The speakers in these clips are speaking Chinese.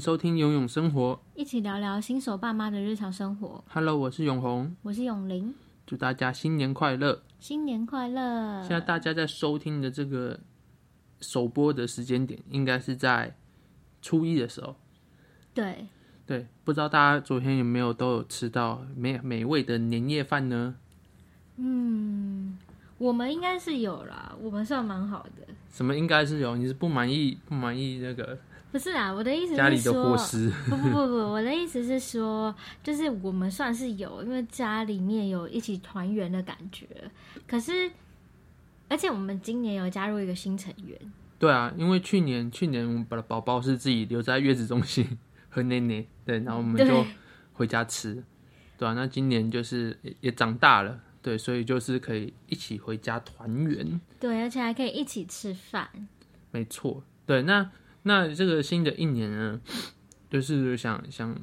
迎收听游泳生活，一起聊聊新手爸妈的日常生活。Hello，我是永红，我是永玲，祝大家新年快乐！新年快乐！现在大家在收听的这个首播的时间点，应该是在初一的时候。对对，不知道大家昨天有没有都有吃到美美味的年夜饭呢？嗯，我们应该是有啦，我们算蛮好的。什么应该是有？你是不满意？不满意那个？不是啊，我的意思是说，家里的伙食。不不不不，我的意思是说，就是我们算是有，因为家里面有一起团圆的感觉。可是，而且我们今年有加入一个新成员。对啊，因为去年去年我们把宝宝是自己留在月子中心和奶奶，对，然后我们就回家吃，对，对啊，那今年就是也，也长大了，对，所以就是可以一起回家团圆。对，而且还可以一起吃饭。没错，对，那。那这个新的一年呢，就是想想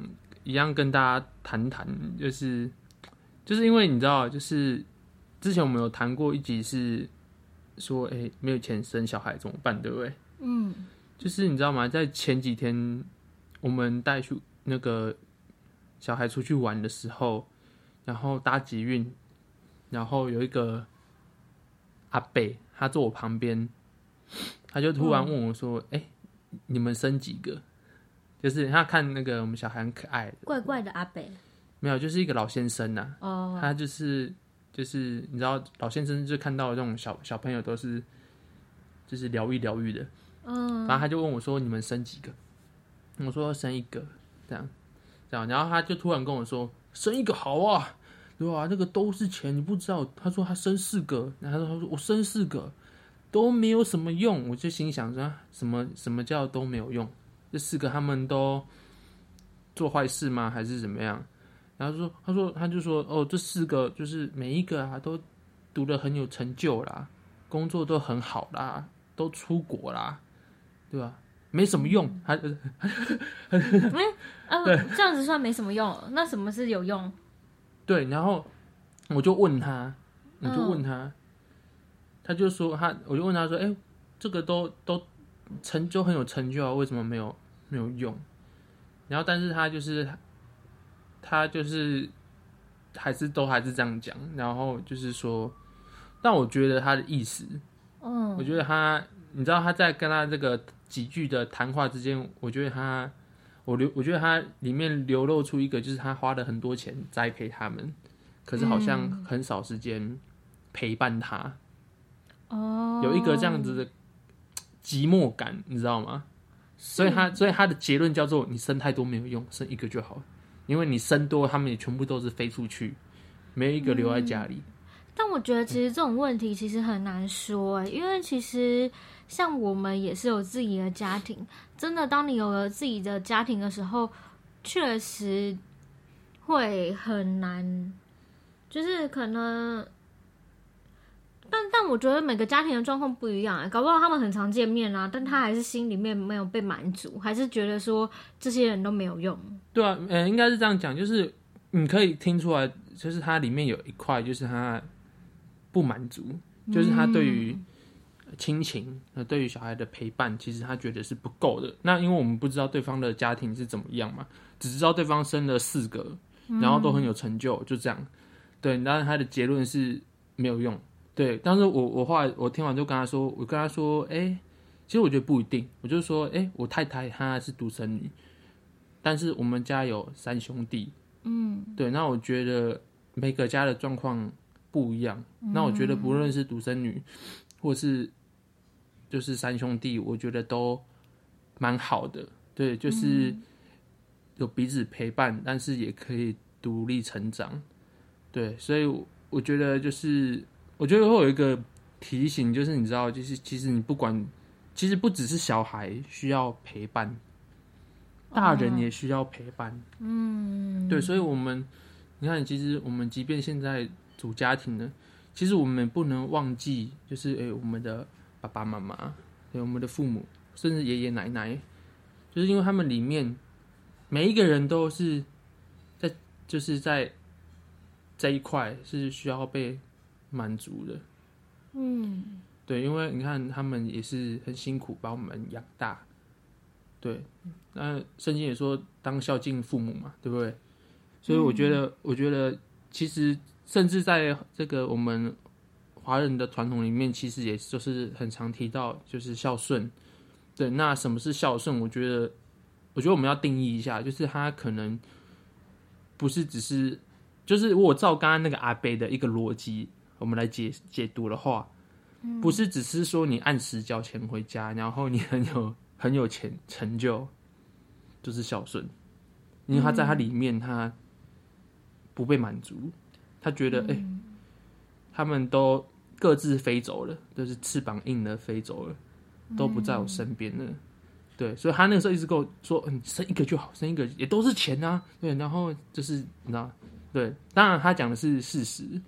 一样跟大家谈谈，就是就是因为你知道，就是之前我们有谈过一集，是说，哎，没有钱生小孩怎么办，对不对？嗯，就是你知道吗？在前几天我们带去那个小孩出去玩的时候，然后搭集运，然后有一个阿伯，他坐我旁边，他就突然问我说，哎、嗯。你们生几个？就是他看那个我们小孩很可爱，怪怪的阿北，没有，就是一个老先生呐、啊。哦，oh. 他就是就是你知道老先生就看到这种小小朋友都是就是疗愈疗愈的，嗯，然后他就问我说：“你们生几个？”我说：“生一个。”这样这样，然后他就突然跟我说：“生一个好啊，对吧？那个都是钱，你不知道。”他说他生四个，然后他说我生四个。都没有什么用，我就心想说，什么什么叫都没有用？这四个他们都做坏事吗？还是怎么样？然后说，他说，他就说，哦，这四个就是每一个啊，都读的很有成就啦，工作都很好啦，都出国啦，对吧？没什么用，还 没啊，这样子算没什么用？那什么是有用？对，然后我就问他，我就问他。嗯他就说他，我就问他说：“哎、欸，这个都都成就很有成就啊，为什么没有没有用？”然后，但是他就是他就是还是都还是这样讲。然后就是说，但我觉得他的意思，嗯，我觉得他，你知道他在跟他这个几句的谈话之间，我觉得他，我流，我觉得他里面流露出一个，就是他花了很多钱栽培他们，可是好像很少时间陪伴他。哦，有一个这样子的寂寞感，你知道吗？所以他，所以他的结论叫做：你生太多没有用，生一个就好，因为你生多，他们也全部都是飞出去，没有一个留在家里。嗯，但我觉得，其实这种问题其实很难说，欸，因为其实像我们也是有自己的家庭，真的，当你有了自己的家庭的时候，确实会很难，就是可能。但但我觉得每个家庭的状况不一样，欸，搞不好他们很常见面啊，但他还是心里面没有被满足，还是觉得说这些人都没有用。对啊，呃，应该是这样讲，就是你可以听出来，就是他里面有一块，就是他不满足，就是他对于亲情和对于小孩的陪伴，其实他觉得是不够的。那因为我们不知道对方的家庭是怎么样嘛，只知道对方生了四个，然后都很有成就，就这样。对，然后他的结论是没有用。对，但是我我后来我听完就跟他说，我跟他说，哎，其实我觉得不一定，我就说，哎，我太太她是独生女，但是我们家有三兄弟，嗯，对，那我觉得每个家的状况不一样，嗯、那我觉得不论是独生女，或是就是三兄弟，我觉得都蛮好的，对，就是有彼此陪伴，但是也可以独立成长，对，所以我觉得就是。我觉得会有一个提醒，就是你知道，就是其实你不管，其实不只是小孩需要陪伴，大人也需要陪伴。嗯，对，所以，我们你看，其实我们即便现在组家庭呢，其实我们不能忘记，就是诶，我们的爸爸妈妈，对，我们的父母，甚至爷爷奶奶，就是因为他们里面每一个人都是在，就是在这一块是需要被。满足的，嗯，对，因为你看他们也是很辛苦把我们养大，对，那圣经也说当孝敬父母嘛，对不对？所以我觉得，嗯、我觉得其实甚至在这个我们华人的传统里面，其实也就是很常提到就是孝顺。对，那什么是孝顺？我觉得，我觉得我们要定义一下，就是他可能不是只是，就是我照刚刚那个阿伯的一个逻辑，我们来解解读的话，不是只是说你按时交钱回家，然后你很有很有钱成就，就是孝顺，因为他在他里面他不被满足，他觉得哎、欸，他们都各自飞走了，就是翅膀硬了飞走了。都不在我身边了，对，所以他那个时候一直跟我说：“嗯，生一个就好，生一个也都是钱啊。”对，然后就是你知道，对，当然他讲的是事实，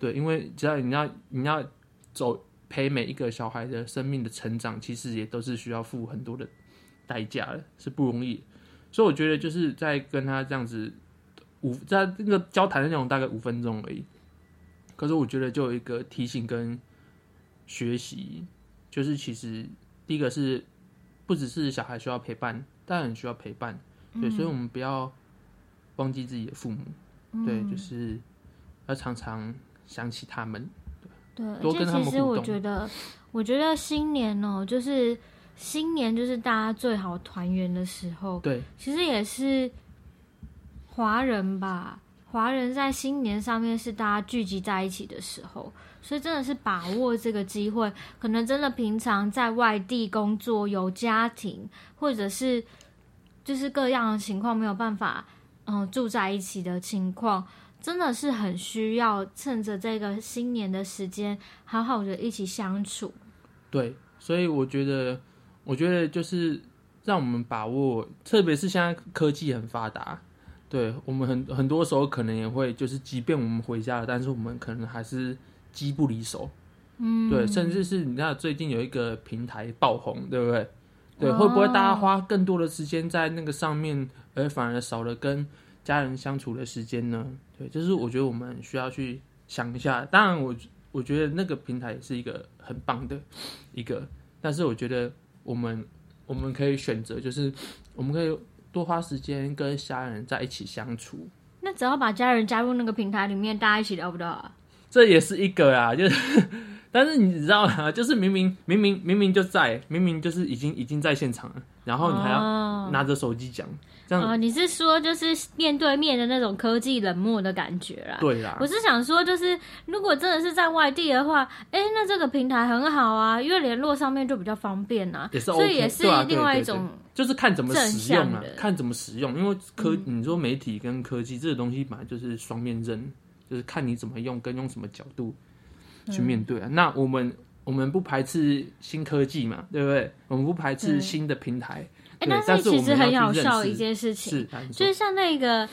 对，因为只要你要你要走陪每一个小孩的生命的成长，其实也都是需要付很多的代价的，是不容易。所以我觉得就是在跟他这样子五在那个交谈的内容大概五分钟而已，可是我觉得就有一个提醒跟学习。就是其实第一个是不只是小孩需要陪伴，大人需要陪伴，对，嗯、所以我们不要忘记自己的父母，嗯、对，就是要常常想起他们，对，多跟他们互动。其实我觉得，我觉得新年哦、喔，就是新年就是大家最好团圆的时候，对，其实也是华人吧，华人在新年上面是大家聚集在一起的时候。所以真的是把握这个机会，可能真的平常在外地工作，有家庭，或者是就是各样的情况没有办法，嗯，住在一起的情况，真的是很需要趁着这个新年的时间，好好的一起相处。对，所以我觉得，我觉得就是让我们把握，特别是现在科技很发达，对我们很很多时候可能也会，就是即便我们回家了，但是我们可能还是。机不离手，嗯，对，甚至是你知道最近有一个平台爆红，对不对？对，哦、会不会大家花更多的时间在那个上面，而反而少了跟家人相处的时间呢？对，就是我觉得我们需要去想一下。当然我，我我觉得那个平台也是一个很棒的一个，但是我觉得我们我们可以选择，就是我们可以多花时间跟家人在一起相处。那只要把家人加入那个平台里面，大家一起聊不到啊？这也是一个啊，就是，但是你知道吗？就是明明明明明明就在，明明就是已经已经在现场了，然后你还要拿着手机讲，这样、哦。你是说就是面对面的那种科技冷漠的感觉啦？对啦。我是想说，就是如果真的是在外地的话，哎，那这个平台很好啊，因为联络上面就比较方便啊，也是 OK，所以也是另外一种，就是看怎么使用啊，看怎么使用，因为科，你说媒体跟科技这个东西本来就是双面刃。就是看你怎么用，跟用什么角度去面对啊。嗯、那我们我们不排斥新科技嘛，对不对？我们不排斥新的平台。哎，但是其实很好笑一件事情，是就是像那个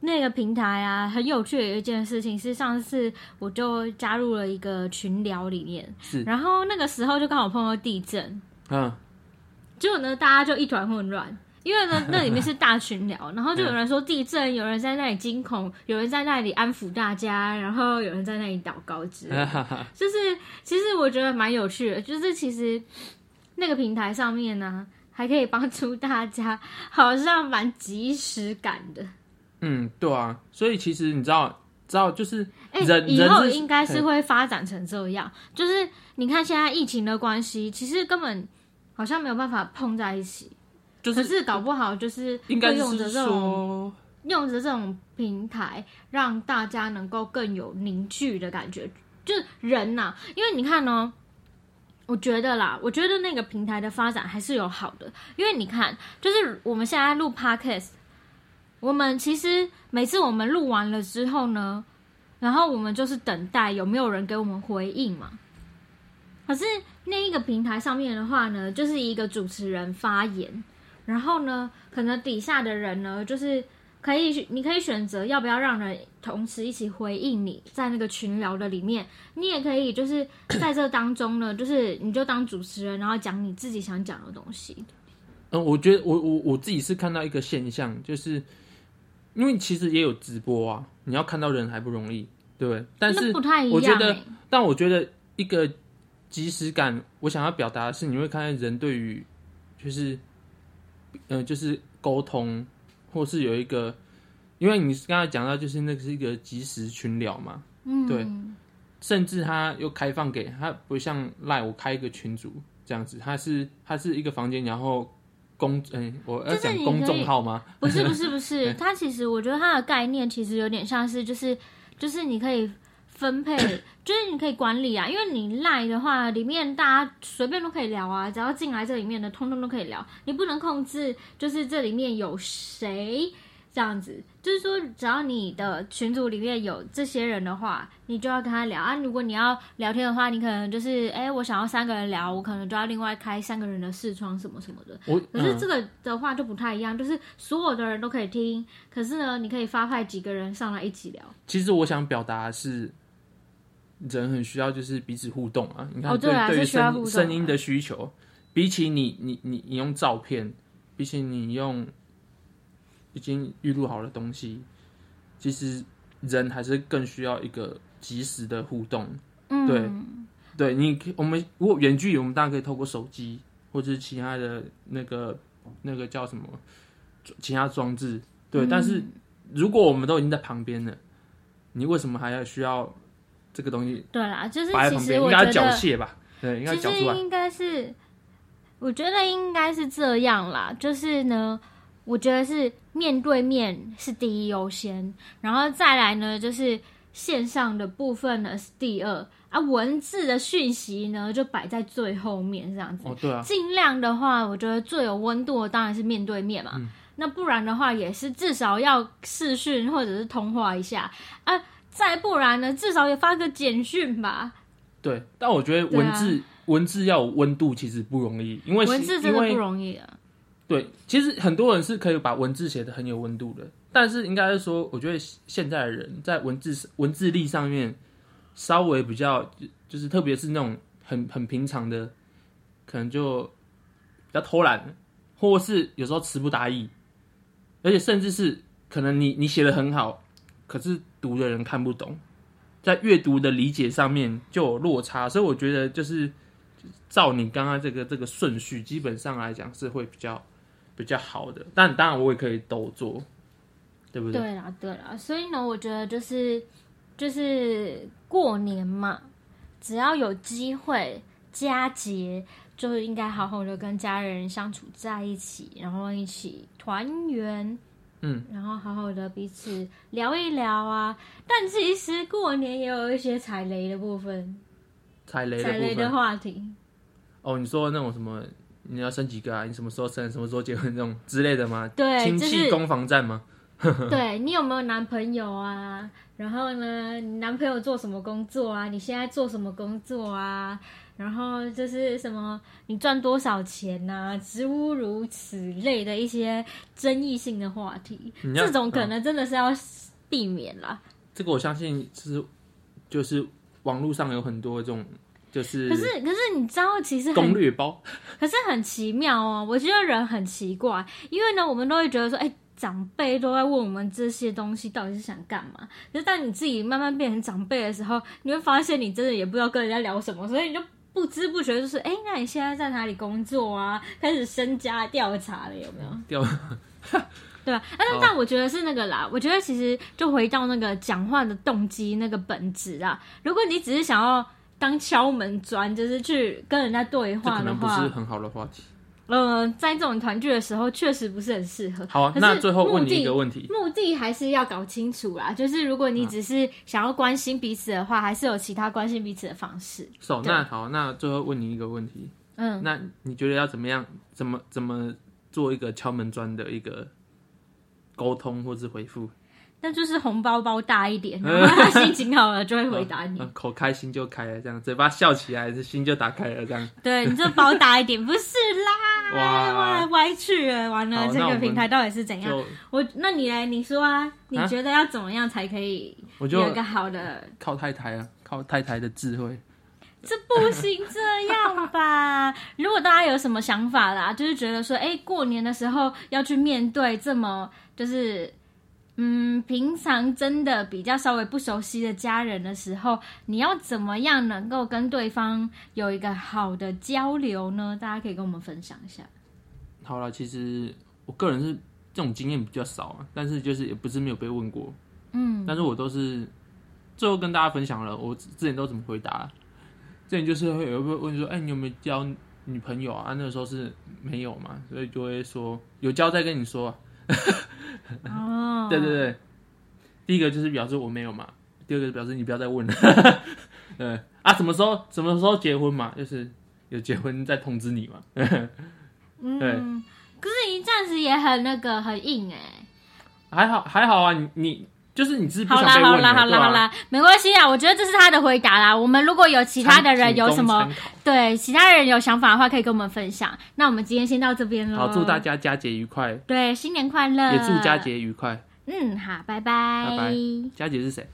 那个平台啊，很有趣的一件事情是，上次我就加入了一个群聊里面，是，然后那个时候就刚好碰到地震，嗯，结果呢，大家就一团混乱。因为呢，那里面是大群聊，然后就有人说地震，有人在那里惊恐，有人在那里安抚大家，然后有人在那里祷告之类的。就是其实我觉得蛮有趣的，就是其实那个平台上面呢，还可以帮助大家，好像蛮及时感的。嗯，对啊，所以其实你知道，知道就是，哎、欸，以后应该是会发展成这样。就是你看现在疫情的关系，其实根本好像没有办法碰在一起。就是、可是搞不好就是应该用着这种用着这种平台，让大家能够更有凝聚的感觉。就是人呐、啊，因为你看哦，我觉得啦，我觉得那个平台的发展还是有好的。因为你看，就是我们现在录 Podcast，我们其实每次我们录完了之后呢，然后我们就是等待有没有人给我们回应嘛。可是那一个平台上面的话呢，就是一个主持人发言。然后呢，可能底下的人呢，就是可以，你可以选择要不要让人同时一起回应你在那个群聊的里面。你也可以就是在这当中呢，就是你就当主持人，然后讲你自己想讲的东西。嗯，我觉得我我我自己是看到一个现象，就是因为其实也有直播啊，你要看到人还不容易，对不对？但是不太一样。我觉得，但我觉得一个即时感，我想要表达的是，你会看到人对于就是。呃，就是沟通，或是有一个，因为你刚才讲到，就是那个是一个即时群聊嘛，嗯，对，甚至他又开放给他，不像赖我开一个群组这样子，他是他是一个房间，然后公，嗯、欸，我要讲公众号吗？不是不是 不是，他其实我觉得他的概念其实有点像是，就是就是你可以。分配 就是你可以管理啊，因为你赖的话，里面大家随便都可以聊啊，只要进来这里面的，通通都可以聊。你不能控制，就是这里面有谁这样子，就是说，只要你的群组里面有这些人的话，你就要跟他聊啊。如果你要聊天的话，你可能就是，哎、欸，我想要三个人聊，我可能就要另外开三个人的视窗什么什么的。我可是这个的话就不太一样，就是所有的人都可以听，可是呢，你可以发派几个人上来一起聊。其实我想表达的是。人很需要就是彼此互动啊！你看，对对于声声音的需求，比起你你你你用照片，比起你用已经预录好的东西，其实人还是更需要一个及时的互动。嗯，对，对你我们如果远距离，我们当然可以透过手机或者是其他的那个那个叫什么其他装置。对，嗯，但是如果我们都已经在旁边了，你为什么还要需要？这个东西对啦，就是其实我觉得，对，其实应该是，我觉得应该是这样啦。就是呢，我觉得是面对面是第一优先，然后再来呢，就是线上的部分呢是第二啊，文字的讯息呢就摆在最后面这样子。哦，对啊，尽量的话，我觉得最有温度的当然是面对面嘛。嗯，那不然的话，也是至少要视讯或者是通话一下啊。再不然呢，至少也发个简讯吧。对，但我觉得文字、啊、文字要有温度，其实不容易，因为文字真的不容易啊。对，其实很多人是可以把文字写的很有温度的，但是应该是说，我觉得现在的人在文字文字力上面稍微比较，就是特别是那种很很平常的，可能就比较偷懒，或是有时候词不达意，而且甚至是可能你你写的很好。可是读的人看不懂，在阅读的理解上面就有落差，所以我觉得就是照你刚刚这个这个顺序，基本上来讲是会比较比较好的。但当然我也可以都做，对不对？对啦，对啦。所以呢，我觉得就是就是过年嘛，只要有机会佳节，就应该好好的跟家人相处在一起，然后一起团圆。嗯，然后好好的彼此聊一聊啊，但其实过年也有一些踩雷的部分，踩雷的踩雷的话题。哦，你说那种什么，你要生几个啊？你什么时候生？什么时候结婚？这种之类的吗？对，亲戚攻防战吗？对，你有没有男朋友啊？然后呢，你男朋友做什么工作啊？你现在做什么工作啊？然后就是什么，你赚多少钱呐、啊？诸如此类的一些争议性的话题，这种可能真的是要避免啦。这个我相信是，就是网络上有很多这种，就是可是可是你知道，其实攻略包，可是很奇妙哦。我觉得人很奇怪，因为呢，我们都会觉得说，哎，长辈都在问我们这些东西，到底是想干嘛？可是当你自己慢慢变成长辈的时候，你会发现你真的也不知道跟人家聊什么，所以你就。不知不觉就是，哎、欸，那你现在在哪里工作啊？开始身家调查了，有没有？调，对吧？但是，但我觉得是那个啦。我觉得其实就回到那个讲话的动机那个本质啊。如果你只是想要当敲门砖，就是去跟人家对话的话，可能不是很好的话题。呃，在这种团聚的时候，确实不是很适合。好啊，那最后问你一个问题，目的还是要搞清楚啦。就是如果你只是想要关心彼此的话，还是有其他关心彼此的方式。So, 那好，那最后问你一个问题，嗯，那你觉得要怎么样？怎么怎么做一个敲门砖的一个沟通或是回复？那就是红包包大一点，然后他心情好了就会回答你，口开心就开了，这样嘴巴笑起来，心就打开了，这样。对，你这包大一点，不是啦，哇，歪歪去了，完了，这个平台到底是怎样？我，那你来，你说啊，你觉得要怎么样才可以有一个好的？靠太太啊，靠太太的智慧。这不行这样吧？如果大家有什么想法啦，就是觉得说，哎，过年的时候要去面对这么就是。嗯，平常真的比较稍微不熟悉的家人的时候，你要怎么样能够跟对方有一个好的交流呢？大家可以跟我们分享一下。好了，其实我个人是这种经验比较少啊，但是就是也不是没有被问过，嗯，但是我都是最后跟大家分享了我之前都怎么回答。之前就是会有人问说，哎、欸，你有没有交女朋友啊？啊那个时候是没有嘛，所以就会说有交再跟你说。哦，对对对，第一个就是表示我没有嘛，第二个是表示你不要再问了。对啊，什么时候什么时候结婚嘛？就是有结婚再通知你嘛。嗯，对。可是你暂时也很那个很硬哎、欸。还好还好啊，你你就是你是不想被问好啦好啦好啦好啦，没关系啊，我觉得这是他的回答啦。我们如果有其他的人有什么对其他人有想法的话，可以跟我们分享。那我们今天先到这边喽。好，祝大家佳节愉快。对，新年快乐。也祝佳节愉快。嗯，好，拜拜。拜拜。佳节是谁？